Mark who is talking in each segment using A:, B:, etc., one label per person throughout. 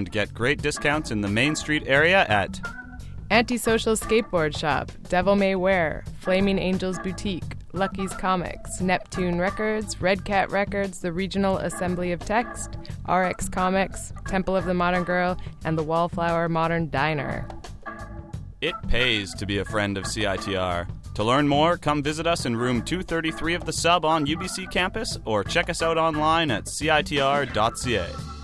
A: And get great discounts in the Main Street area at
B: Antisocial Skateboard Shop, Devil May Wear, Flaming Angels Boutique, Lucky's Comics, Neptune Records, Red Cat Records, the Regional Assembly of Text, RX Comics, Temple of the Modern Girl, and the Wallflower Modern Diner.
A: It pays to be a friend of CITR. To learn more, come visit us in room 233 of the sub on UBC campus or check us out online at citr.ca.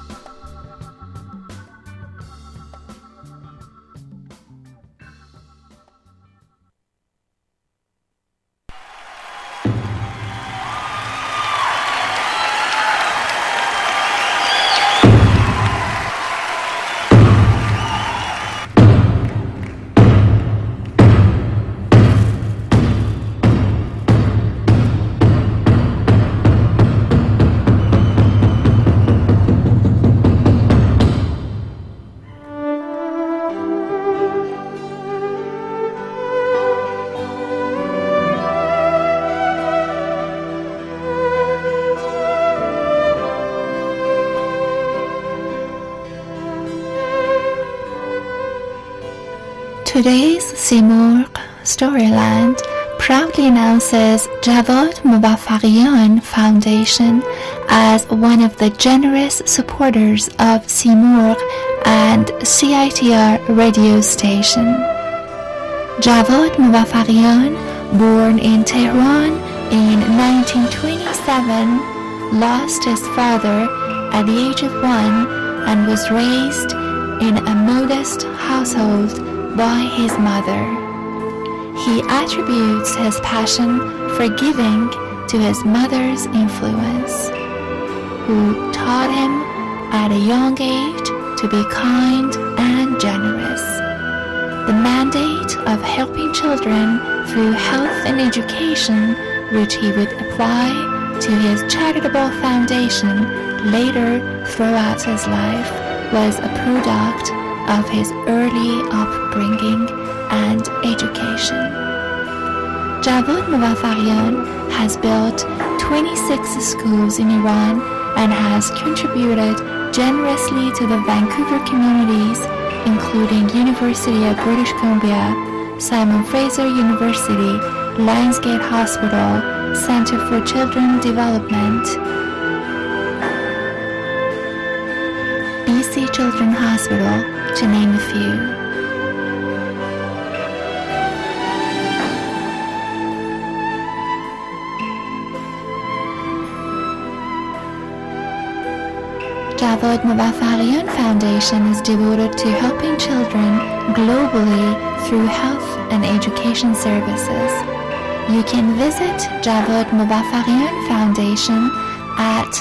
C: Today's Simurgh Storyland proudly announces Javad Muvaffarian Foundation as one of the generous supporters of Simurgh and CITR radio station. Javad Muvaffarian, born in Tehran in 1927, lost his father at the age of one and was raised in a modest household by his mother. He attributes his passion for giving to his mother's influence, who taught him at a young age to be kind and generous. The mandate of helping children through health and education, which he would apply to his charitable foundation later throughout his life, was a product of his early upbringing and education. Javad Muvaffarian has built 26 schools in Iran and has contributed generously to the Vancouver communities, including University of British Columbia, Simon Fraser University, Lionsgate Hospital, Center for Children Development, BC Children Hospital, to name a few. Javad Muvaffarian Foundation is devoted to helping children globally through health and education services. You can visit Javad Muvaffarian Foundation at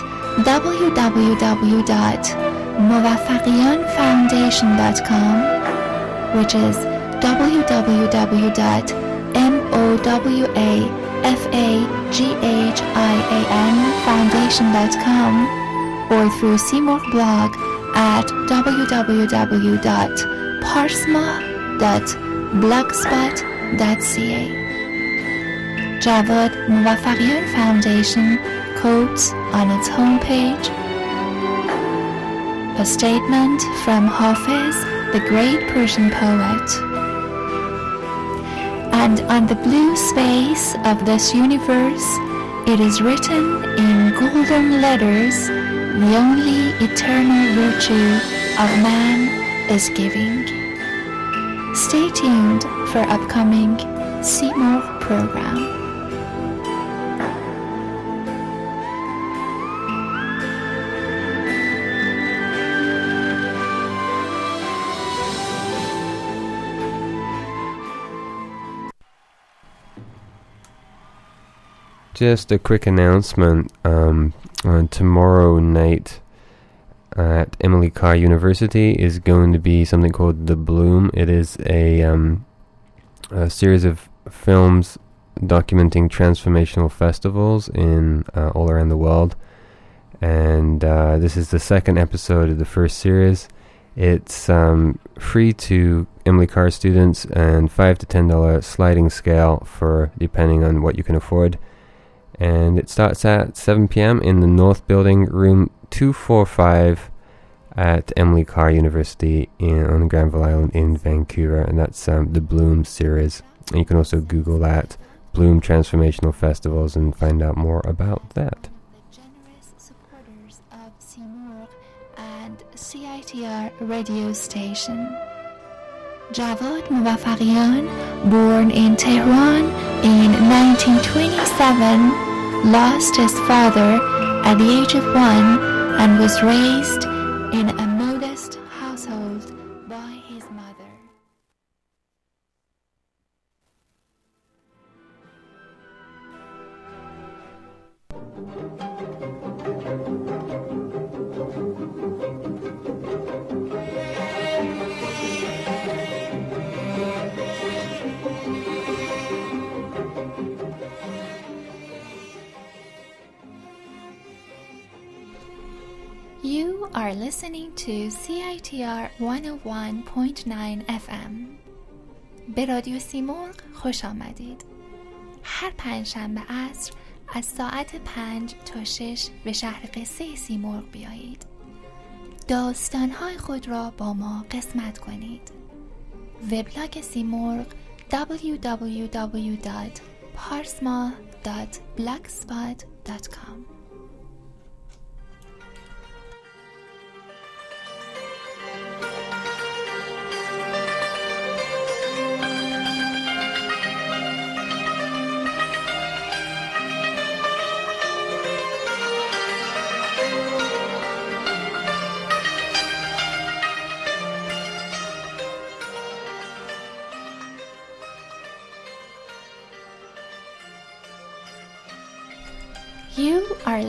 C: www.muvaffarianfoundation.com, which is www.mowafagianfoundation.com or through Seymour blog at www.parsma.blogspot.ca. Javad Muvaffarian Foundation quotes on its homepage a statement from Hafiz, the great Persian poet. And on the blue space of this universe, it is written in golden letters the only eternal virtue of man is giving. Stay tuned for upcoming Seymour program.
D: Just a quick announcement. Um, on tomorrow night at Emily Carr University is going to be something called The Bloom. It is a, um, a series of films documenting transformational festivals in uh, all around the world. And uh, this is the second episode of the first series. It's um, free to Emily Carr students and five to ten dollar sliding scale for depending on what you can afford and it starts at 7 p.m. in the North Building, room 245 at Emily Carr University in, on Granville Island in Vancouver, and that's um, the Bloom series. And you can also Google that Bloom Transformational Festivals and find out more about that.
C: CITR radio station. Javad Muwafaqian, born in Tehran in 1927, lost his father at the age of one and was raised in a listening to CITR 101.9 FM. به رادیو سیمرغ خوش آمدید. هر پنجشنبه عصر از ساعت پنج تا شش به شهر قصه سیمرغ بیایید. داستانهای خود را با ما قسمت کنید. وبلاگ سیمرغ www.parsma.blogspot.com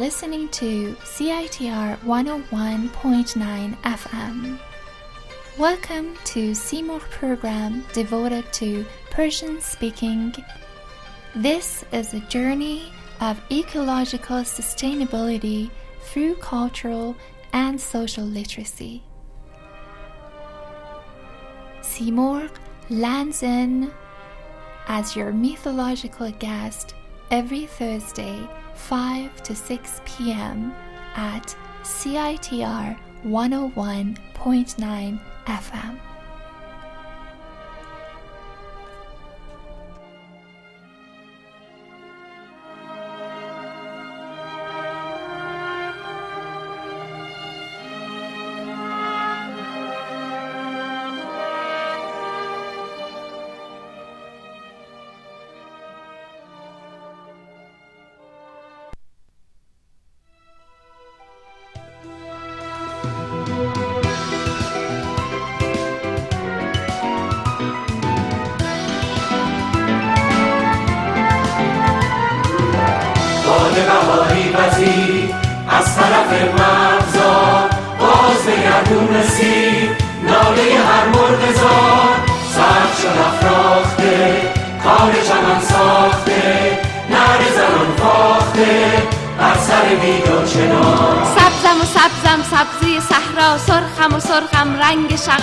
C: listening to CITR 101.9 FM. Welcome to Seymour program devoted to Persian speaking. This is a journey of ecological sustainability through cultural and social literacy. Seymour lands in as your mythological guest every Thursday, 5 to 6 p.m. at CITR 101.9 FM.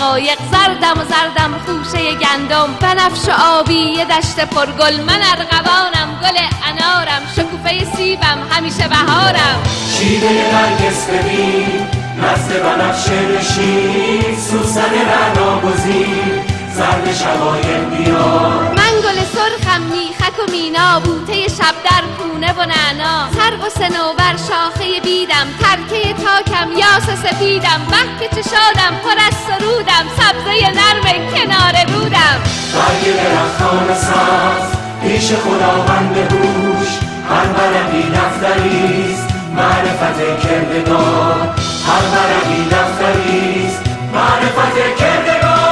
E: رنگ شقایق زردم و زردم خوشه گندم. بنفش و آبی یه دشت پرگل من ارغوانم گل انارم. شکوفه سیبم همیشه بهارم.
F: شیده نرگس ببین نزد بنفشه نشین. سوسن رعنا گزین زرد شقایق بیار
E: من گل سرخم میخک و مینا. بوته شب در پونه و نعنا. سرو و سنوبر شاخه بیدم. ترکه تاکم یاس سفیدم. به که چشادم پر از سرودم. سبزه نرم کنار رودم.
F: برگ درختان سبز پیش خداوند هوش هر ورقی دفتریست معرفت کردگار. هر ورقی دفتریست معرفت کردگار.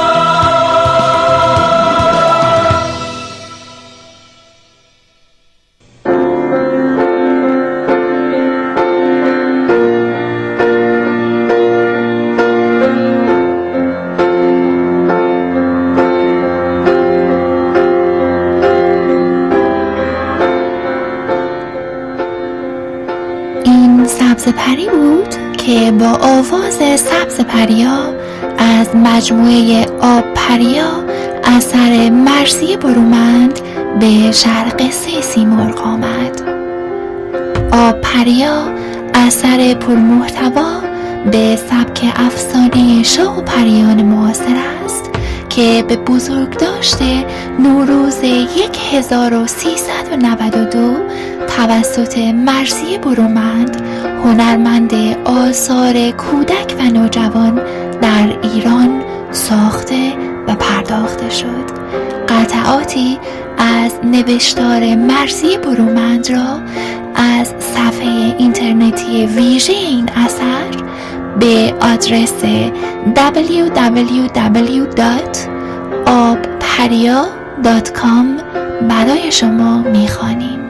C: پری بود که با آواز سبز پریا از مجموعه آب پریا اثر مرسی برومند به شهر قصه سیمرغ آمد. آب پریا اثر پرمحتوا به سبک افسانه شاه و پریان معاصر است که به بزرگ داشته نوروز 1392 توسط مرزی برومند هنرمند آثار کودک و نوجوان در ایران ساخته و پرداخته شد. قطعاتی از نوشتار مرزی برومند را از صفحه اینترنتی ویژه این اثر به آدرس www.abparia.com برای شما می‌خوانیم.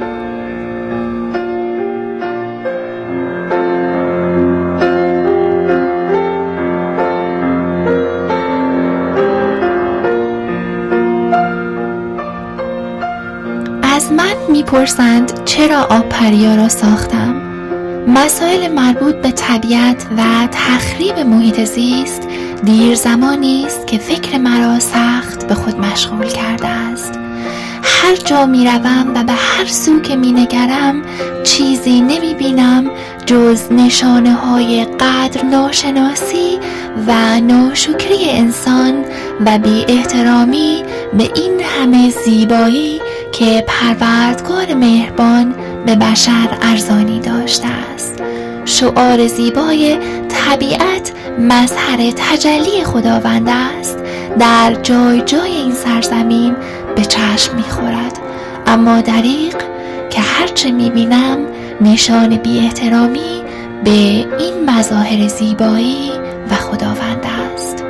C: می‌پرسند چرا آبپریا را ساختم؟ مسائل مربوط به طبیعت و تخریب محیط زیست دیر زمانی است که فکر مرا سخت به خود مشغول کرده است. هر جا می روم و به هر سو که می نگرم چیزی نمی بینم جز نشانه های قدر ناشناسی و ناشکری انسان و بی احترامی به این همه زیبایی که پروردگار مهربان به بشر ارزانی داشته است. شعار زیبای طبیعت مظهر تجلی خداوند است. در جای جای این سرزمین به چشم می‌خورد. اما دریق که هرچه می‌بینم نشان بی احترامی به این مظاهر زیبایی و خداوند است.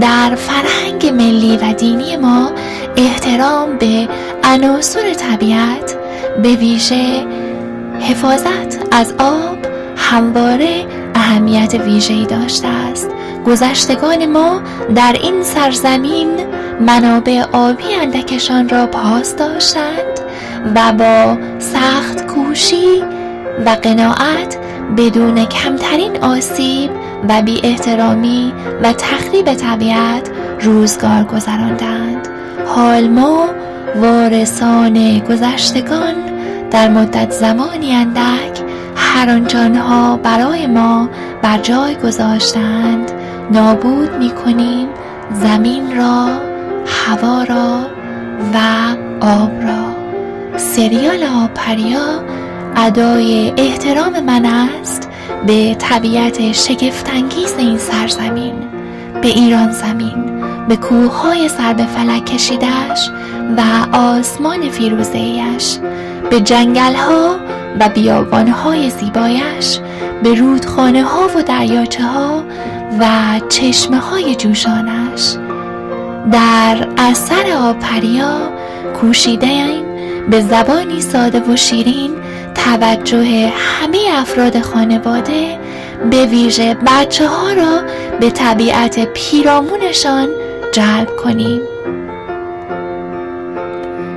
C: در فرهنگ ملی و دینی ما احترام به عناصر طبیعت به ویژه حفاظت از آب همواره اهمیت ویژه‌ای داشته است. گذشتگان ما در این سرزمین منابع آبی اندکشان را پاس داشتند و با سخت کوشی و قناعت بدون کمترین آسیب و بی احترامی و تخریب طبیعت روزگار گذراندند. حال ما وارثان گذشتگان در مدت زمانی اندک هر آنچه برای ما بر جای گذاشتند. نابود می کنیم زمین را هوا را و آب را. سریال آبپریا ادای احترام من است به طبیعت شگفتانگیز این سرزمین به ایران زمین. به کوههای سر به فلک کشیدش و آسمان فیروزهیش به جنگل ها و بیابان های زیبایش به رودخانه ها و دریاچه ها و چشمه های جوشانش. در اثر آبپریا کوشیده به زبانی ساده و شیرین توجه همه افراد خانواده به ویژه بچه ها را به طبیعت پیرامونشان جلب کنیم.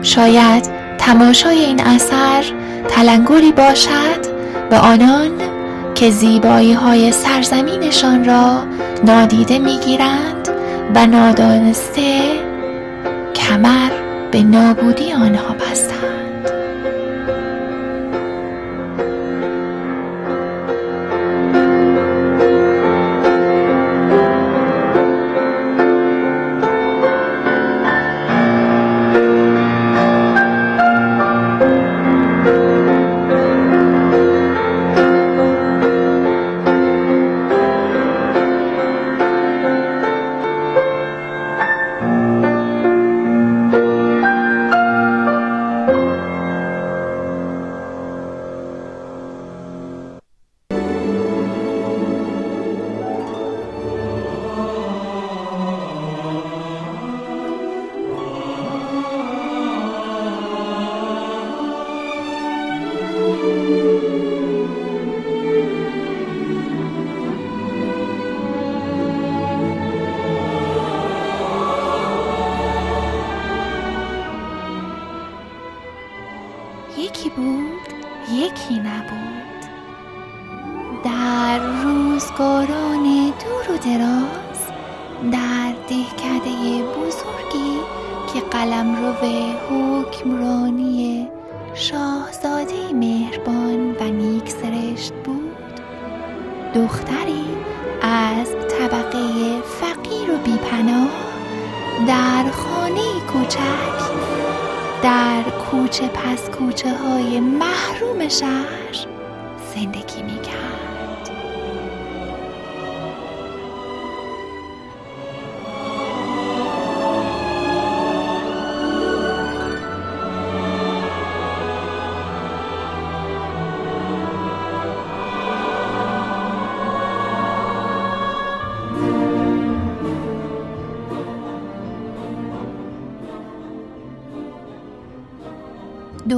C: شاید تماشای این اثر تلنگری باشد به آنان که زیبایی های سرزمینشان را نادیده می‌گیرند و نادانسته کمر به نابودی آنها بستند.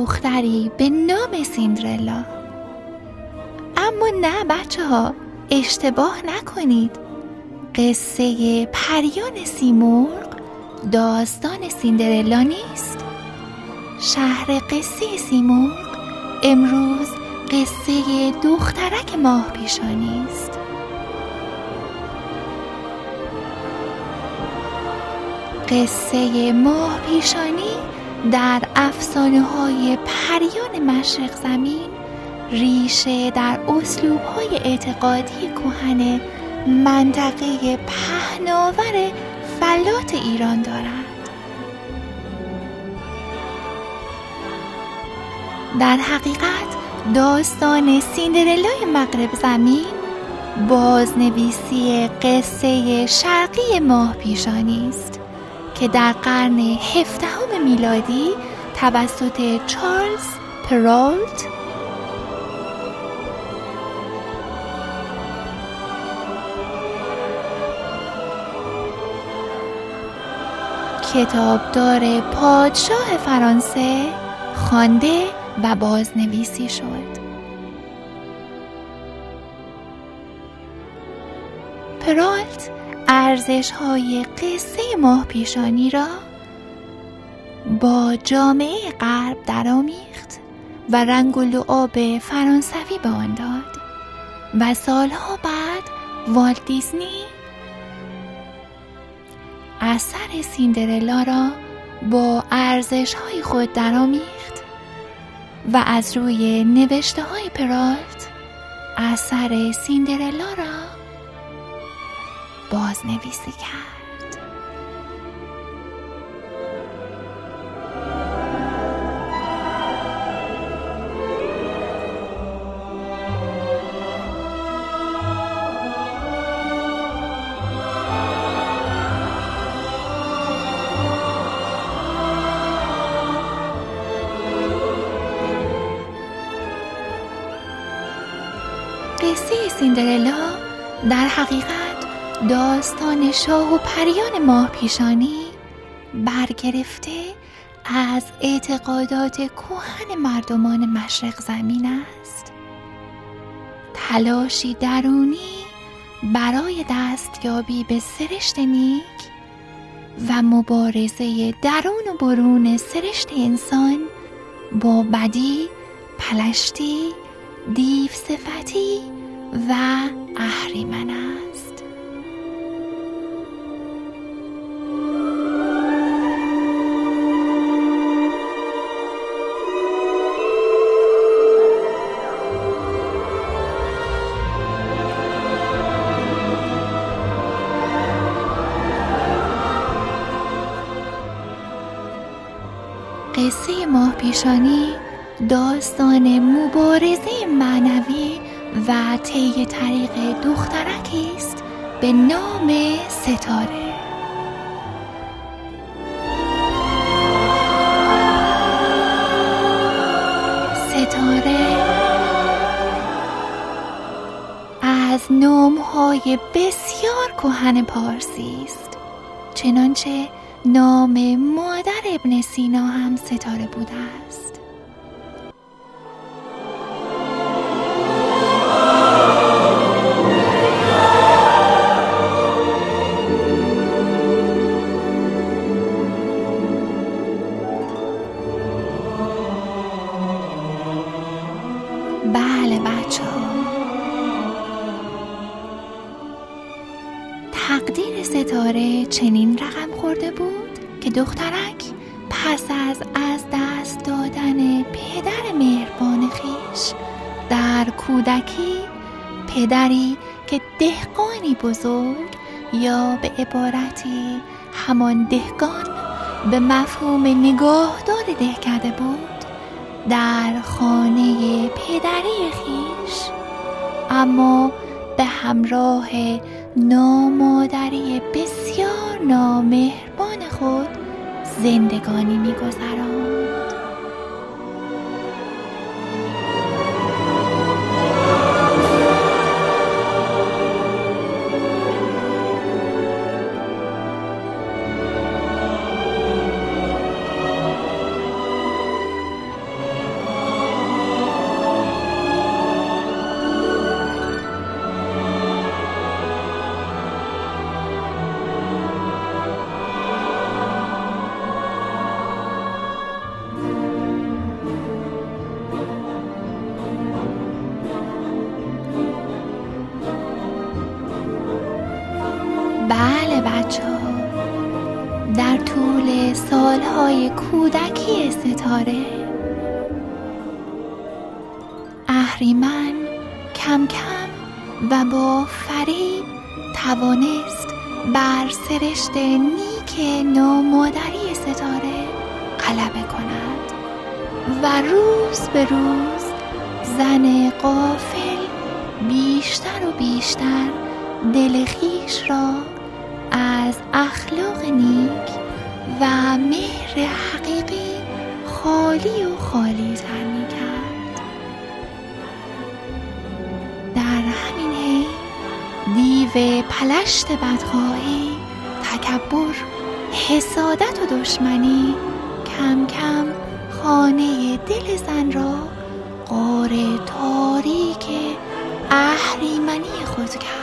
C: دختری به نام سیندرلا. اما نه بچه ها اشتباه نکنید. قصه پریان سیمرغ داستان سیندرلا نیست. شهر قصه سیمرغ امروز قصه دخترک ماه پیشانی است. قصه ماه پیشانی در افسانه های پریان مشرق زمین ریشه در اسلوب های اعتقادی کهن منطقه پهناور فلات ایران دارد در حقیقت داستان سیندرلای مغرب زمین بازنویسی قصه شرقی ماه پیشانی است که در قرن هفدهم میلادی توسط چارلز پرالت کتابدار پادشاه فرانسه خوانده و بازنویسی شد. پرالت ارزش های قصه ماه پیشانی را با جامعه غرب درآمیخت و رنگ و لعاب فرانسوی به آن داد. و سالها بعد والت دیزنی اثر سیندرلا را با ارزش های خود درآمیخت و از روی نوشته های پرالت اثر سیندرلا را بازنویسی کرد. داستان شاه و پریان ماه پیشانی برگرفته از اعتقادات کهن مردمان مشرق زمین است. تلاشی درونی برای دستیابی به سرشت نیک و مبارزه درون و برون سرشت انسان با بدی، پلشتی، دیو صفتی و اهریمن پیشانی داستان مبارزه معنوی و طی طریق دخترکی است به نام ستاره. ستاره از نامهای بسیار کهن پارسی است. چنانچه نام مادر ابن سینا هم ستاره بوده است. که دخترک پس از از دست دادن پدر مهربان خیش در کودکی پدری که دهقانی بزرگ یا به عبارتی همان دهقان به مفهوم نگاهدار دهکده بود در خانه پدری خیش اما به همراه نامادری بسیار نامهربان خود 善でごにみござろう。بله بچه ها. در طول سالهای کودکی ستاره اهریمن کم کم و با فریب توانست بر سرشت نیک نامادری ستاره غلبه کند و روز به روز زن قافل بیشتر و بیشتر دل خیش را اخلاق نیک و مهر حقیقی خالی و خالی تر می کرد در همین حین دیو پلشت بدخواهی تکبر حسادت و دشمنی کم کم خانه دل زن را قار تاریک اهریمنی خود کرد.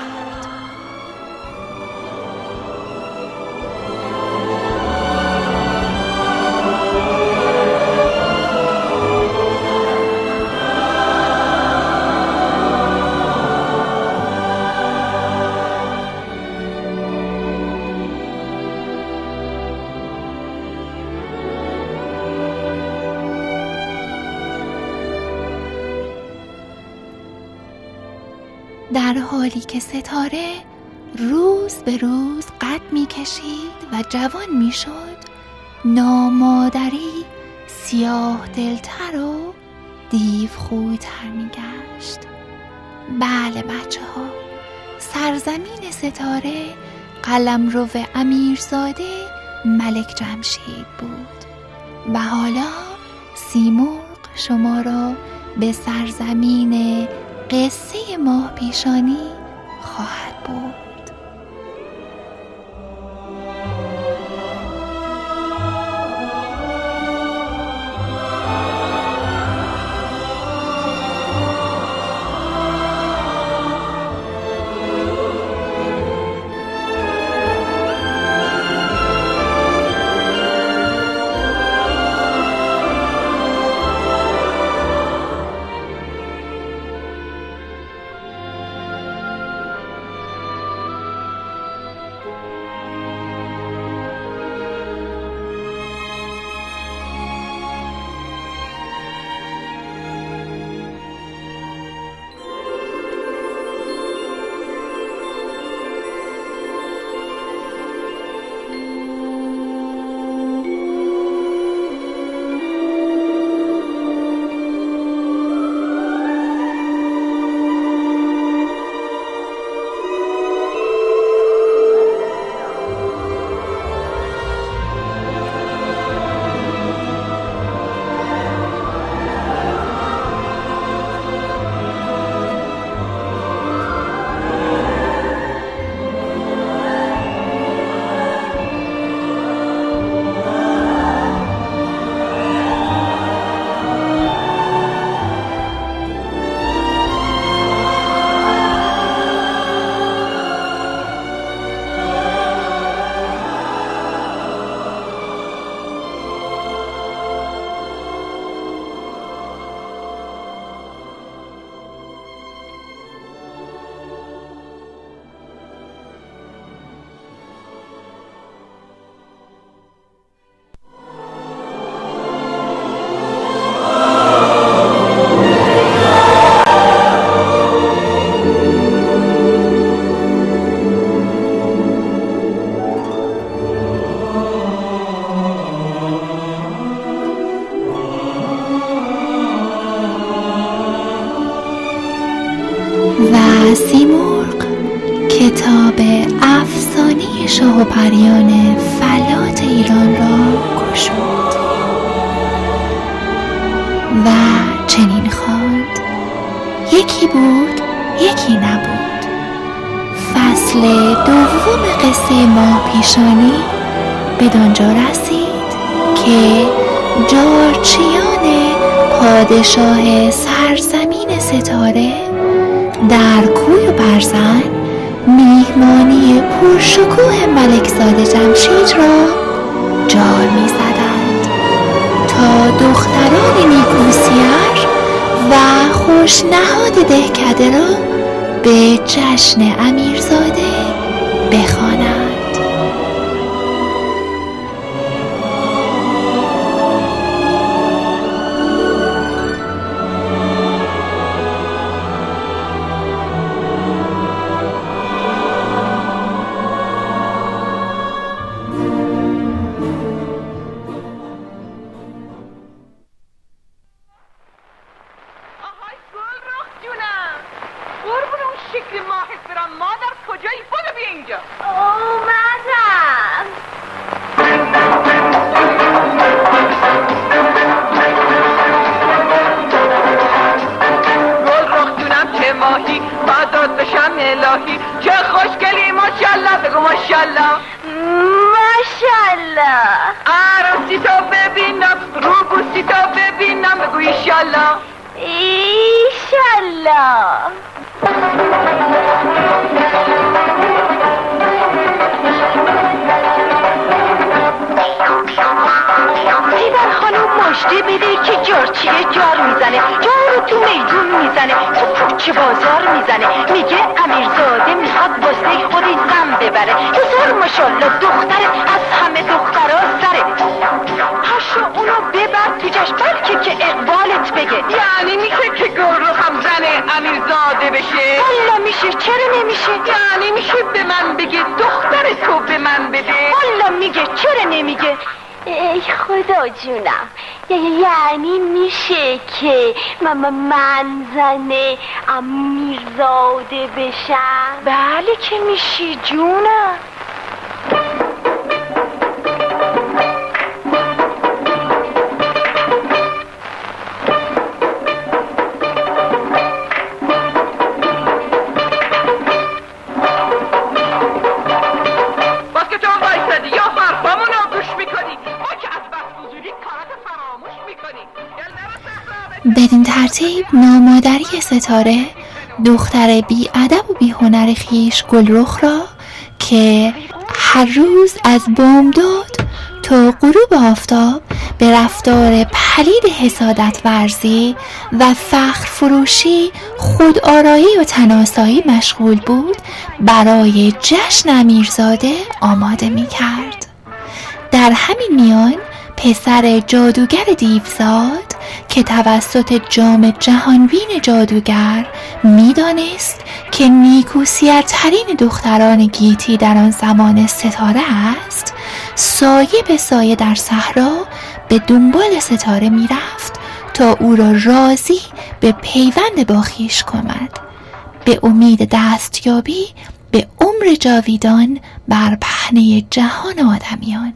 C: که ستاره روز به روز قد می کشید و جوان می شد نامادری سیاه دلتر و دیو خویتر می گشت بله بچه ها سرزمین ستاره قلم رو امیرزاده ملک جمشید بود و حالا سیمرغ شما را به سرزمین قصه ماه پیشانی خواهد بود شاه
G: الهی. چه خوشگلی ماشالله بگو ماشالله
E: ماشالله
G: عروسی تو ببینم روبوسی تو ببینم بگو ایشالله
E: ایشالله
G: خانم مشته بده که جارچیه جار می‌زنه جار رو تو میدون می‌زنه تو کوچه بازار می‌زنه میگه امیرزاده می‌خواد واسه خودی غم ببره بزار ماشالله دختره از همه دخترا سره پاشو اونو ببر تو جشن بلکه که اقبالت بگه یعنی میشه که گل رو هم زنه امیرزاده بشه والا میشه چرا نمیشه یعنی میشه به من بگه دختر تو به من بده والا میگه چرا نمیگه
E: ای خدا جونم. یعنی میشه که من, من زن امیرزاده بشم؟
G: بله که میشی جونم.
C: بدین ترتیب نامادری ستاره دختر بی ادب و بی هنر خیش گلرخ را که هر روز از بامداد تا غروب آفتاب به رفتار پلید حسادت ورزی و فخر فروشی خود آرایی و تناسایی مشغول بود برای جشن امیرزاده آماده می کرد. در همین میان پسر جادوگر دیوزاد که توسط جام جهانبین جادوگر می‌دانست که نیکوسیرترین دختران گیتی در آن زمان ستاره است سایه به سایه در صحرا به دنبال ستاره می‌رفت تا او را راضی به پیوند با خویش کند. به امید دستیابی به عمر جاویدان بر پهنه جهان آدمیان.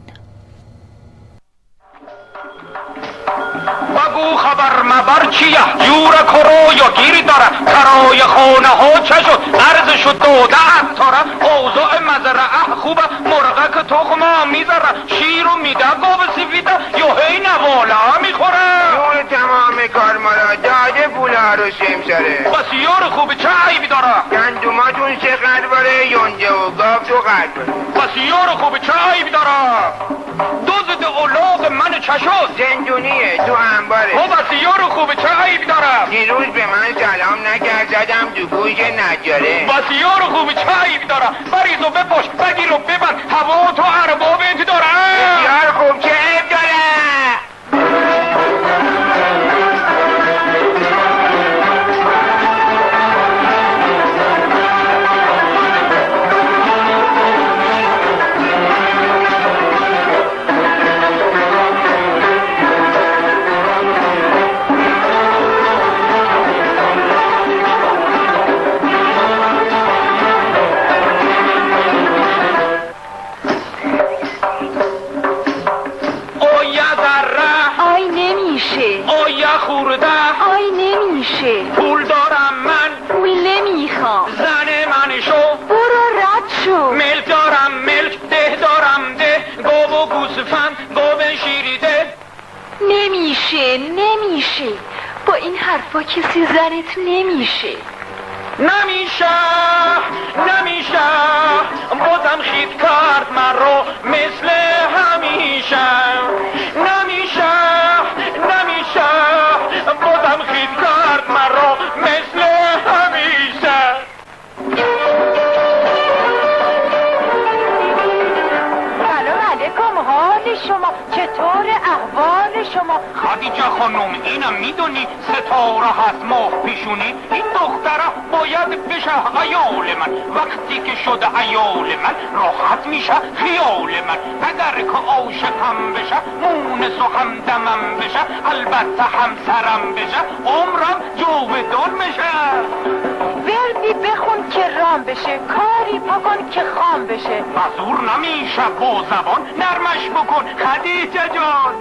H: بگو خبر مبر چیه؟ جور کرو یا گیری داره. کرای خانه ها چه شد؟ عرض شد داده تاره اوضاع مزرعه خوبه. مرغه که تخم می‌ذاره شیر و میده گاب سفیده. یا هی نواله می‌خوره.
I: اون تمام کار مرا داده پولا رو سیم سره
H: بسیار خوبه. چه عیبی داره؟
I: گندوماتون چقدر باره یونجه و گاف تو قدر باره
H: بسیار خوبه. چه عیبی داره؟ دوزد اولاغ من چه شد
I: زندونیه. تو انباره
H: او بسیار خوبه چه عیبی داره
I: دیروز به من سلام نکرد زدم تو گوش نجاره.
H: بسیار خوبه چه عیبی داره بریز و بپاش بگیر و ببند. هوا تو اربابت
I: بسیار خوب چه
H: گوسفند گو شیریده.
G: نمیشه نمیشه. با این حرفا کسی زنت نمیشه.
H: نمیشه نمیشه. بازم خید کرد من رو مثل همیشه. نمیشه نمیشه. بازم خید کرد من رو مثل همیشه.
G: شما.
H: خدیجه خانم اینم می‌دونی ستاره هست ماه پیشونی. این دختره باید بشه ایال من. وقتی که شده ایال من راحت میشه خیال من. اگر که عاشقم بشه مونس و همدمم بشه البته همسرم بشه عمرم جاودان میشه
G: وردی بخون که رام بشه کاری بکن که خام بشه.
H: مزور نمیشه با زبان نرمش بکن خدیجه جان.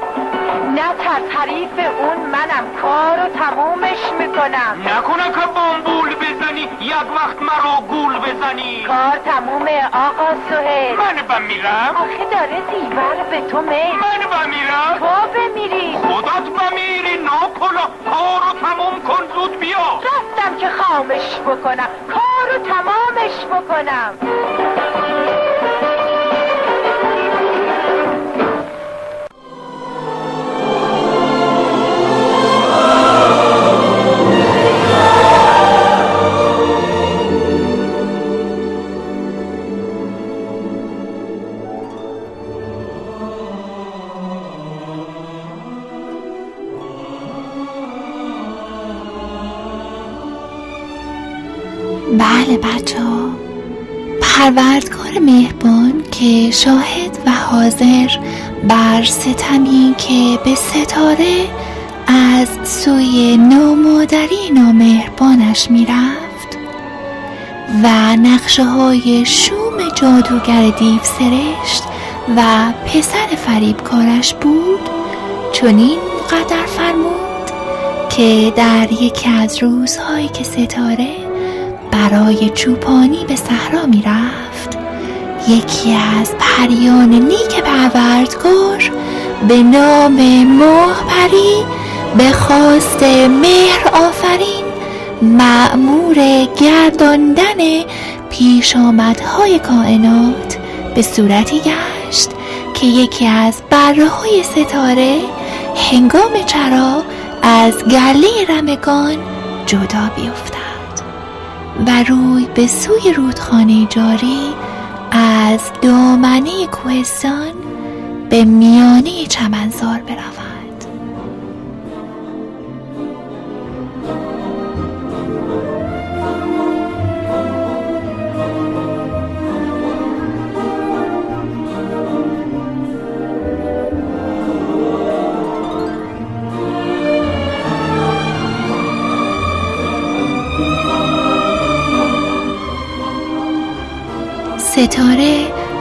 G: نه تر تعریف اون منم کارو تمومش می‌کنم.
H: نکنه که بامبول بزنی یک وقت مرا گول بزنی.
G: کار تمومه آقا سهیل.
H: من بمیرم
G: آخه داره دیور به تو میل
H: من بمیرم
G: تو بمیری.
H: خودت بمیری ناکلا کارو تموم کن زود بیا.
G: رفتم که خامش بکنم کارو تمامش بکنم.
C: بله بچه ها. پروردگار مهربان که شاهد و حاضر بر ستمی که به ستاره از سوی نامادری نامهربانش می‌رفت و نقشه های شوم جادوگر دیو سرشت و پسر فریبکارش بود چنین قدر فرمود که در یکی از روزهایی که ستاره برای چوپانی به صحرا می رفت. یکی از پریان نیک پروردگار به نام ماه پری به خواست مهر آفرین معمور گرداندن پیش آمدهای کائنات به صورتی گشت که یکی از بره های ستاره هنگام چرا از گله رمگان جدا بیفتد و روی به سوی رودخانه جاری از دامنه کوهستان به میانه چمنزار برود.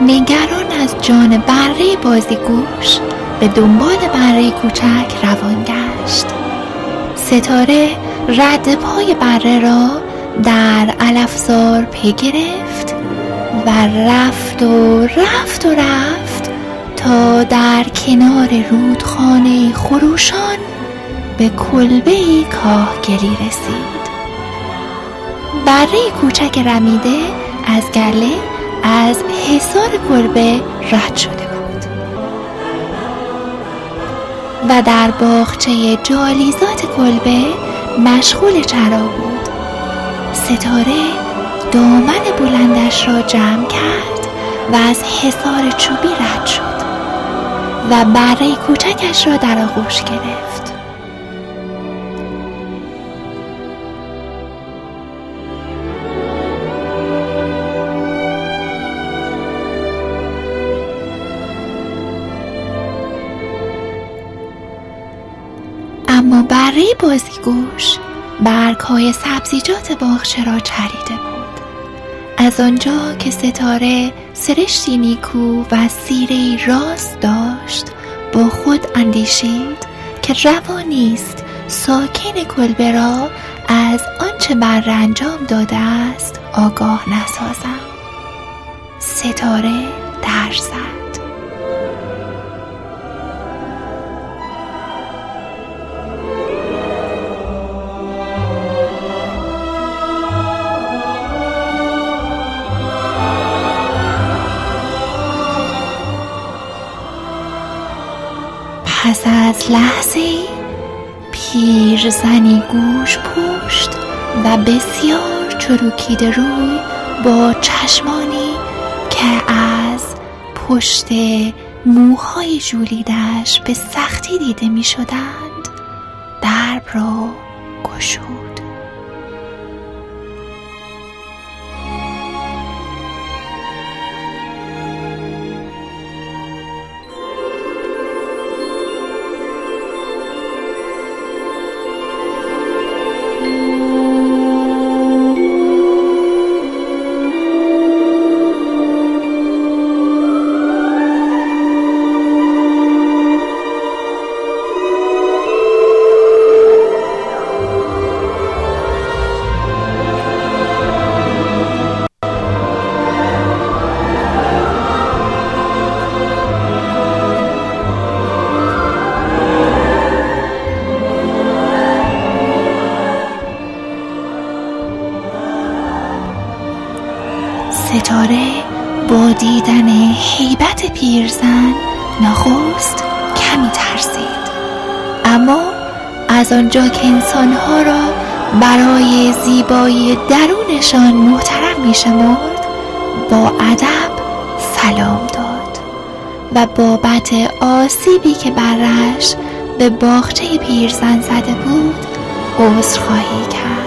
C: نگران از جان بره بازیگوش به دنبال بره کوچک روان گشت. ستاره رد پای بره را در علفزار پی گرفت و رفت و رفت و رفت تا در کنار رودخانه خروشان به کلبه کاهگلی رسید. بره کوچک رمیده از گله از حصار کلبه رد شده بود. و در باغچه جالیزات کلبه مشغول چرا بود. ستاره دامن بلندش را جمع کرد و از حصار چوبی رد شد و بره کوچکش را در آغوش گرفت. اما بره بازیگوش برگ های سبزیجات باغچه را چریده بود. از آنجا که ستاره سرشتی نیکو و سیره راست داشت با خود اندیشید که روا نیست ساکن کلبه را از آنچه بر انجام داده است آگاه نسازم. ستاره در زد از لحظه پیرزنی گوش پشت و بسیار چروکیده روی با چشمانی که از پشت موهای جولیدش به سختی دیده می شدند درب را گشود. پیرزن نخست کمی ترسید. اما از آنجا که انسانها را برای زیبایی درونشان محترم می شمرد با ادب سلام داد و بابت آسیبی که برش به باغچه پیرزن زده بود عذرخواهی کرد.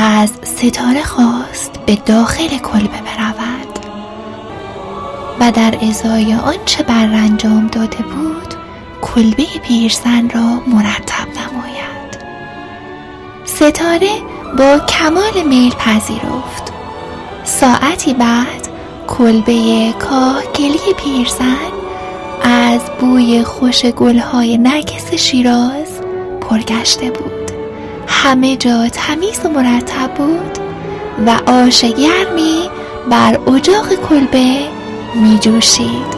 C: از ستاره خواست به داخل کلبه برود و در ازای آنچه بر انجام داده بود کلبه پیرزن را مرتب نماید. ستاره با کمال میل پذیرفت. ساعتی بعد کلبه کاهگلی پیرزن از بوی خوش گلهای نرگس شیراز پرگشته بود. همه جا تمیز و مرتب بود و آش گرمی بر اجاق کلبه می جوشید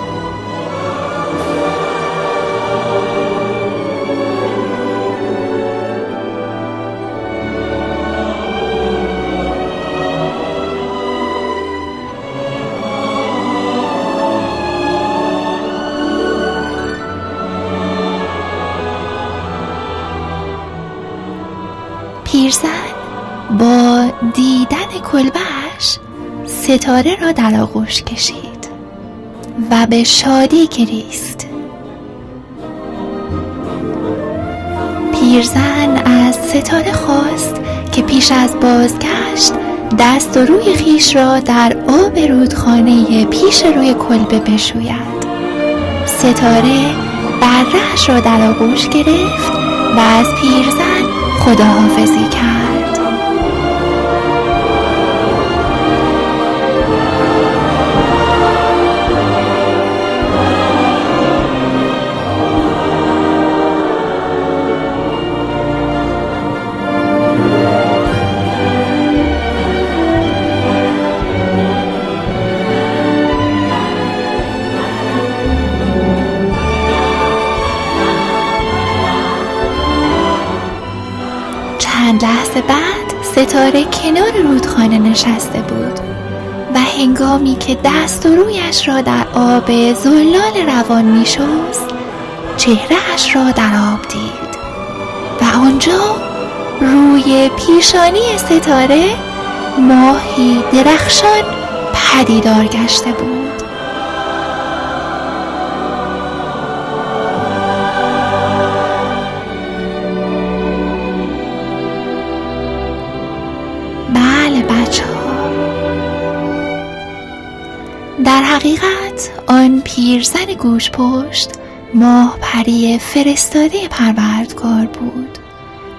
C: پیرزن با دیدن کلبهش ستاره را در آغوش کشید و به شادی گریست. پیرزن از ستاره خواست که پیش از بازگشت دست و روی خیش را در آب رودخانه پیش روی کلبه بشوید. ستاره برهش را در آغوش گرفت و از پیرزن خداحافظی کرد. چند لحظه بعد ستاره کنار رودخانه نشسته بود و هنگامی که دست و رویش را در آب زلال روان می شست چهرهش را در آب دید و آنجا روی پیشانی ستاره ماهی درخشان پدیدار گشته بود. حقیقت آن پیرزن گوش پشت ماه پری فرستاده پروردگار بود.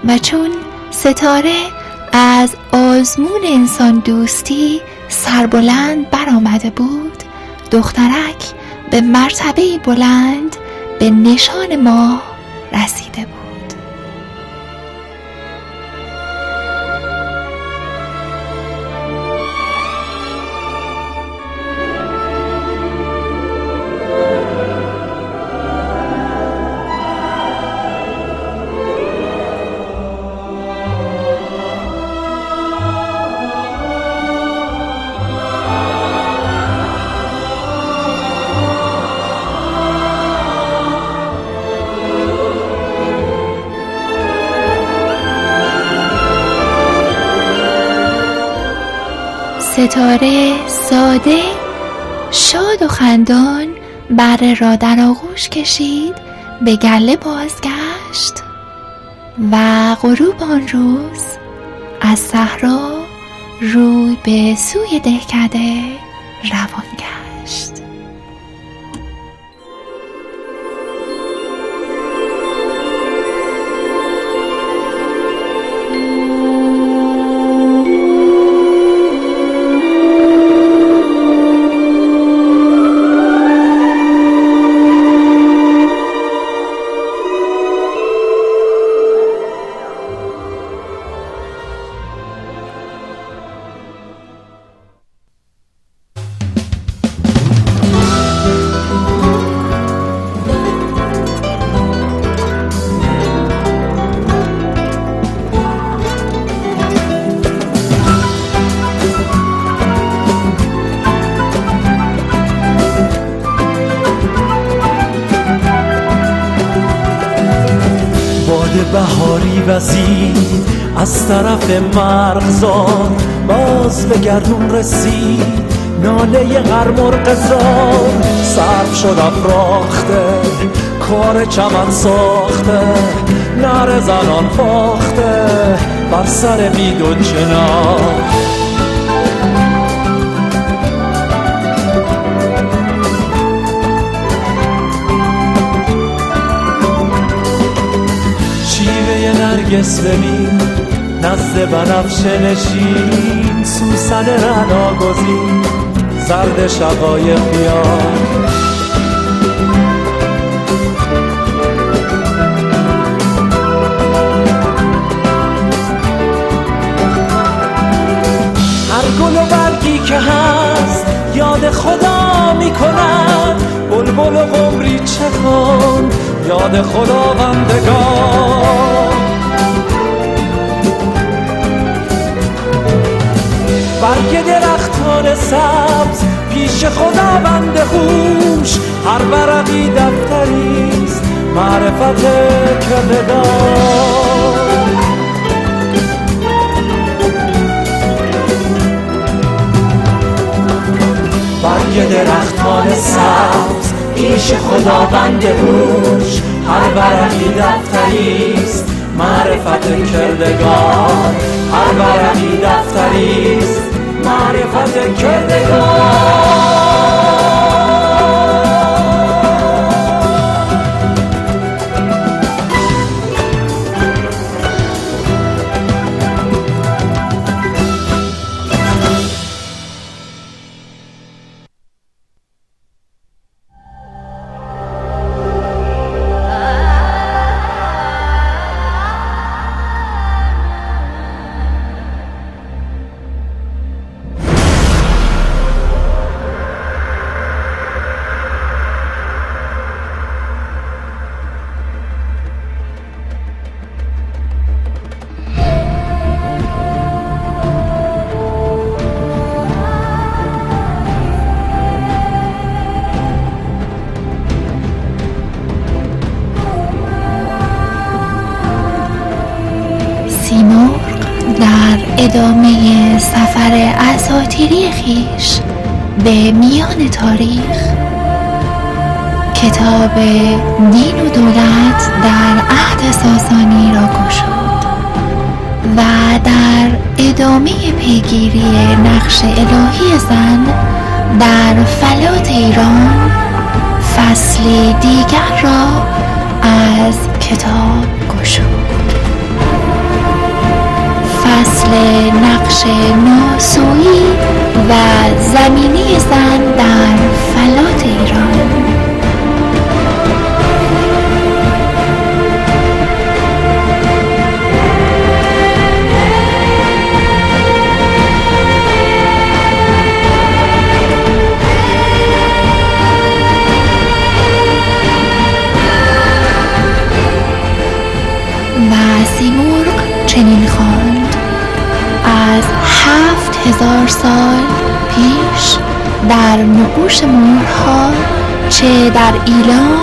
C: و چون ستاره از آزمون انسان دوستی سربلند برآمده بود دخترک به مرتبه بلند به نشان ماه رسیده بود. ستاره ساده شاد و خندان بره را در آغوش کشید به گله بازگشت. و غروب آن روز از صحرا روی به سوی دهکده
J: شد افراخته کار چمن ساخته نر زنان فاخته بر سر بیدون چنار. شیوه نرگس ببین نزد بنفشه نشین سوسن رنا گزین زرد شقایق بیار. هر گل و برگی که هست یاد خدا می کند بلبل و قمری چه کن یاد خداوندگار. برگ درختان سبز پیش خداوند خوش هر ورقی دفتریست معرفت کردگار. برگ درختان سبز پیش خداوند هوش هر ورقی دفتریست معرفت کردگار. هر ورقی دفتریست معرفت کردگار.
C: فصلی دیگر را از کتاب گشود فصل نقش ناسویی و زمینی زن در فلات ایران. هزار سال پیش در نقوش مورها چه در ایلام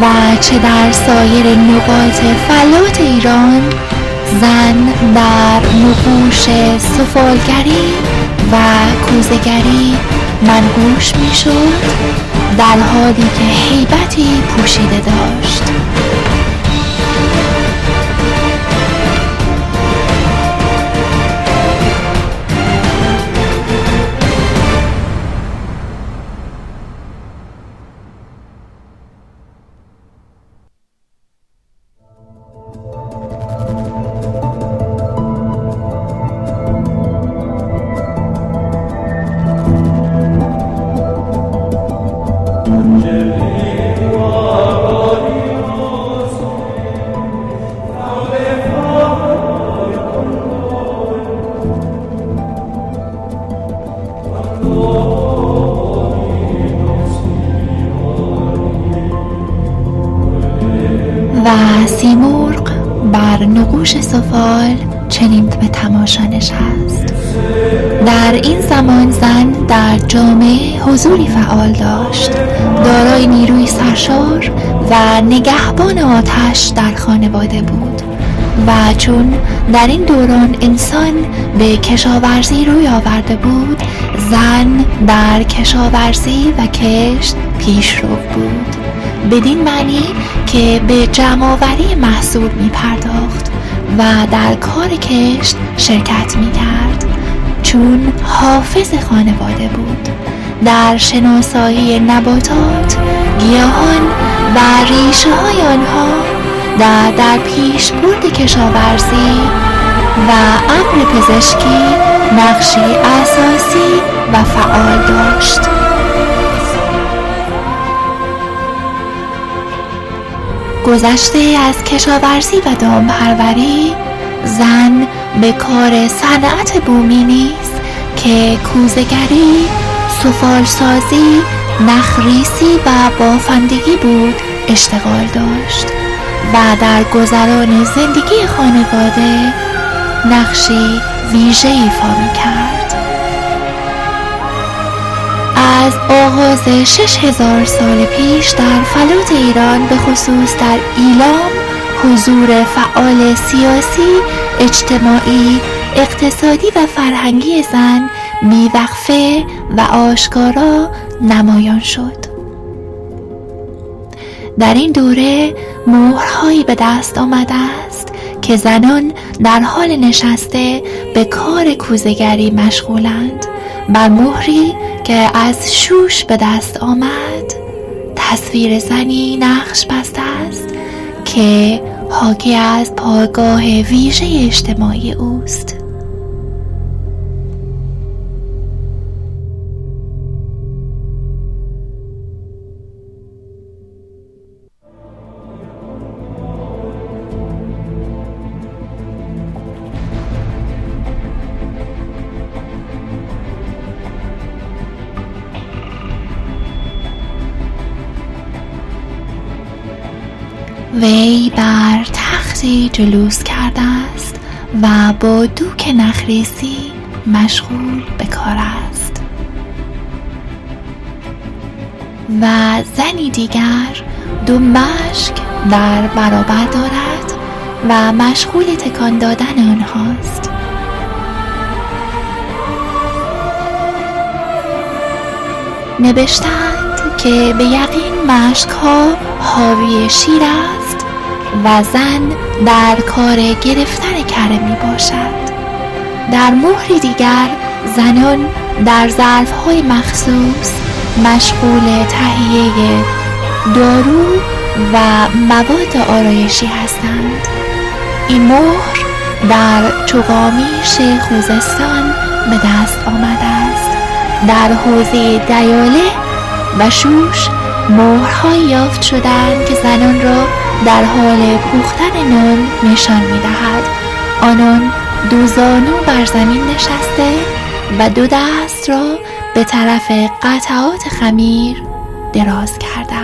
C: و چه در سایر نقاط فلات ایران زن در نقوش سفالگری و کوزگری منقوش می شد در حالی که حیبتی پوشیده داشت. نقوش سفال چنین به تماشا نشست در این زمان زن در جامعه حضوری فعال داشت. دارای نیروی سرشار و نگهبان آتش در خانواده بود و چون در این دوران انسان به کشاورزی روی آورده بود زن در کشاورزی و کشت پیشرو بود. بدین معنی که به جمعآوری محصول می پرداخت و در کار کشت شرکت می کرد چون حافظ خانواده بود. در شناسایی نباتات گیاهان و ریشه های آنها و در پیش برد کشاورزی و امر پزشکی نقشی اساسی و فعال داشت. گذشته از کشاورزی و دامپروری زن به کار صنعت بومی نیست که کوزگری، سفالسازی، نخریسی و بافندگی بود اشتغال داشت و در گذران زندگی خانواده نقشی ویژه ایفا کرد از آغاز شش هزار سال پیش در فلات ایران به خصوص در ایلام حضور فعال سیاسی، اجتماعی، اقتصادی و فرهنگی زن بیوقفه و آشکارا نمایان شد. در این دوره مهرهایی به دست آمده است که زنان در حال نشسته به کار کوزگری مشغولند. بر مهری که از شوش به دست آمد. تصویر زنی نقش بسته است که حاکی از پاگاه ویژه اجتماعی اوست. تختی جلوس کرده است و با دوک نخریسی مشغول به کار است. و زنی دیگر دو مشک در برابر دارد و مشغول تکان دادن آنهاست. نوشتند که به یقین مشک ها حاوی شیر و زن در کار گرفتن کره می باشد. در مهری دیگر زنان در ظرف های مخصوص مشغول تهیه دارو و مواد آرایشی هستند. این مهر در چقامیش خوزستان به دست آمده است. در حوزه دیاله و شوش مهرهایی یافت شدند که زنان را در حال پوختن نان نشان می دهد آنان دو زانو بر زمین نشسته و دو دست را به طرف قطعات خمیر دراز کردند.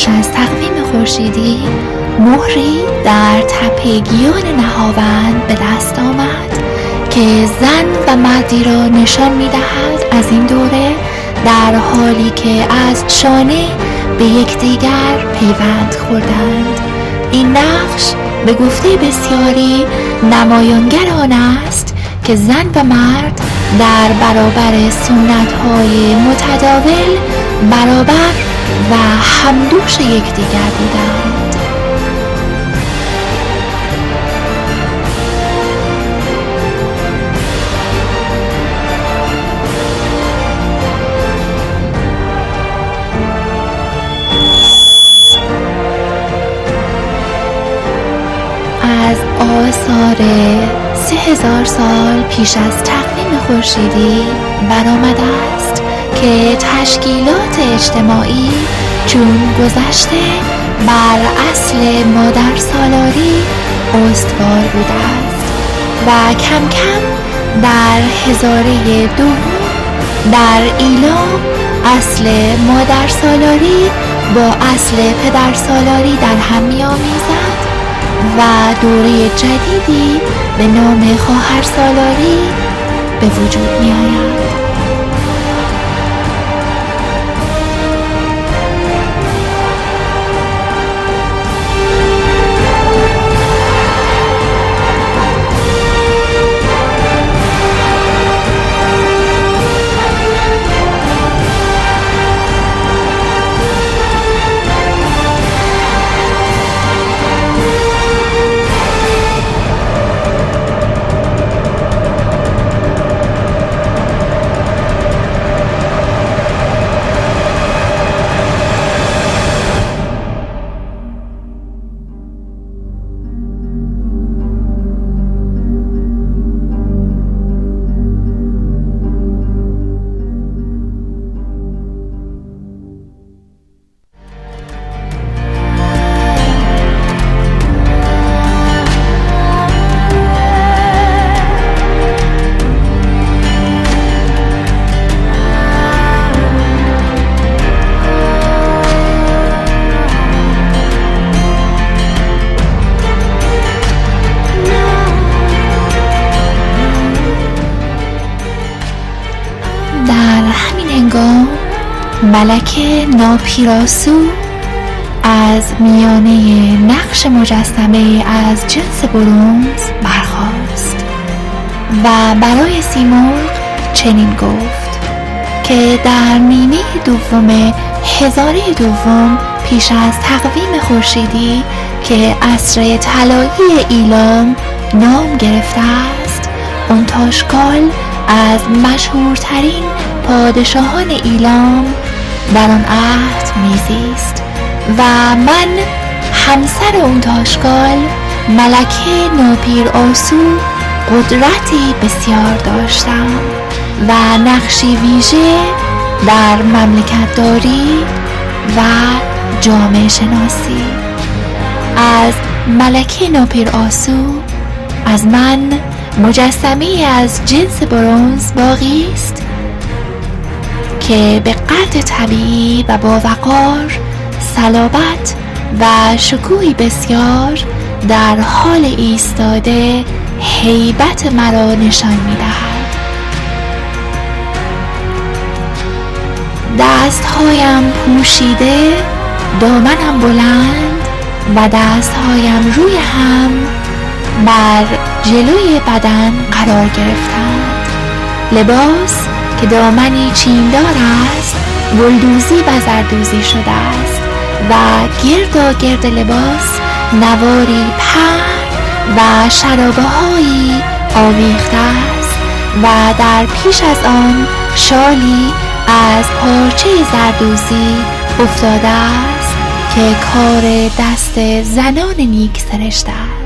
C: پیش از تقویم خورشیدی مهری در تپه گیان نهاوند به دست آمد که زن و مردی را نشان می دهد از این دوره در حالی که از شانه به یکدیگر پیوند خوردند. این نقش به گفته بسیاری نمایانگر آن است که زن و مرد در برابر سنت های متداول برابر و همدوش یکدیگر بودند. از آثار سه هزار سال پیش از تقویم خورشیدی برآمده است. که تشکیلات اجتماعی چون گذشته بر اصل مادر سالاری استوار بوده است و کم کم در هزاره دوم در ایلام اصل مادر سالاری با اصل پدر سالاری در هم می آمیزد و دوره جدیدی به نام خواهر سالاری به وجود می آید. ملکه ناپیراسو از میانه نقش مجسمه از جنس برونز برخاست و برای سیمرغ چنین گفت که در نیمه دوم هزاره دوم پیش از تقویم خورشیدی که عصر طلایی ایلام نام گرفته است اون تاشکال از مشهورترین پادشاهان ایلام در آن عهد میزیست و من همسر اون تاشکال ملکه ناپیر آسو قدرتی بسیار داشتم و نقشی ویژه در مملکت داری و جامعه شناسی. از ملکه ناپیر آسو از من مجسمه از جنس برونز باقی است. که به قدر طبیعی و با وقار صلابت و شکوهی بسیار در حال ایستاده هیبت مرا نشان می دهد دستهایم پوشیده دامنم بلند و دستهایم روی هم بر جلوی بدن قرار گرفتند لباس که دامنی چیندار است گلدوزی و زردوزی شده است و گرد گرد لباس نواری پر و شرابه هایی آویخته است و در پیش از آن شالی از پارچه زردوزی افتاده است که کار دست زنان نیک سرشته است.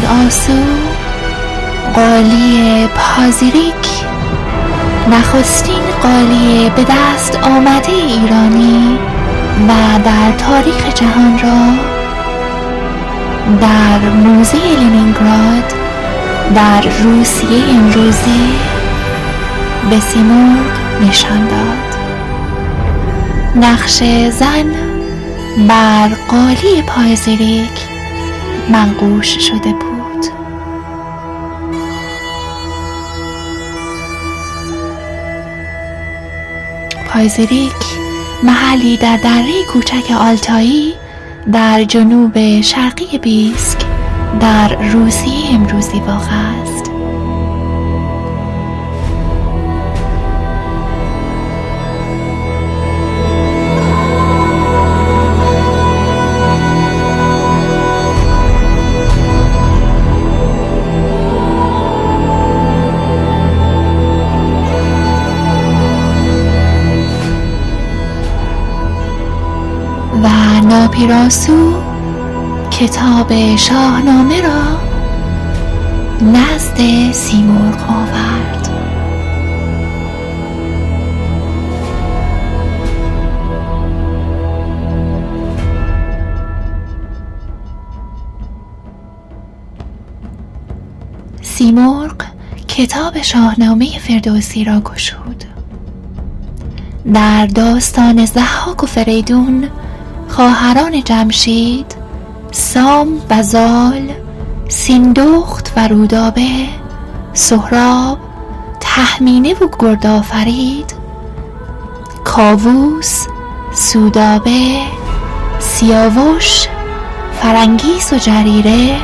C: ناپیر آسو قالی پازیریک. نخستین قالی به دست آمده ایرانی و در تاریخ جهان را در موزه لنینگراد در روسیه امروزی به سیمرغ نشان داد. نقش زن بر قالی پایزیریک منقوش شده بود. پایزریک محلی در دره کوچک آلتایی در جنوب شرقی بیسک در روسیه امروزی واقع ناپیراسو کتاب شاهنامه را نزد سیمرغ آورد. سیمرغ کتاب شاهنامه فردوسی را گشود. در داستان زحاک و فریدون خواهران جمشید سام و زال سیندخت و رودابه سهراب تهمینه و گردآفرید کاووس سودابه سیاوش فرنگیس و جریره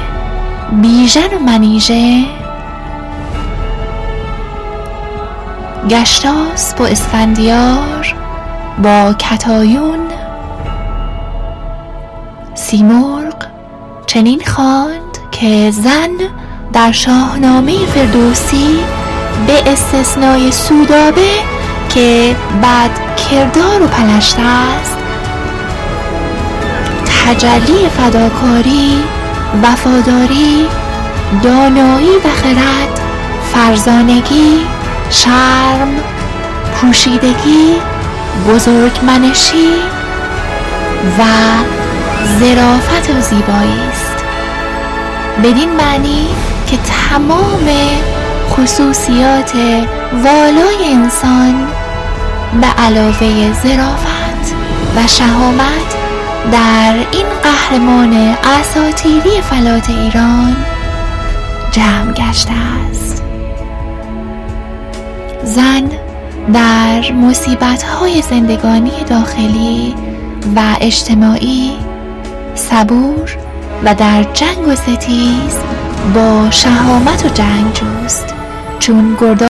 C: بیژن و منیژه گشتاس با اسفندیار با کتایون سیمرغ چنین خواند که زن در شاهنامه فردوسی به استثنای سودابه که بعد کردار و پلشته است. تجلی فداکاری وفاداری دانایی و خرد فرزانگی شرم پوشیدگی بزرگمنشی و زرافت و زیبایی است. بدین معنی که تمام خصوصیات والای انسان به علاوه زرافت و شهامت در این قهرمان اساطیری فلات ایران جمع گشته است. زن در مصیبت های زندگانی داخلی و اجتماعی صبور و در جنگ و ستیز با شهامت و جنگ جوست. چون گردا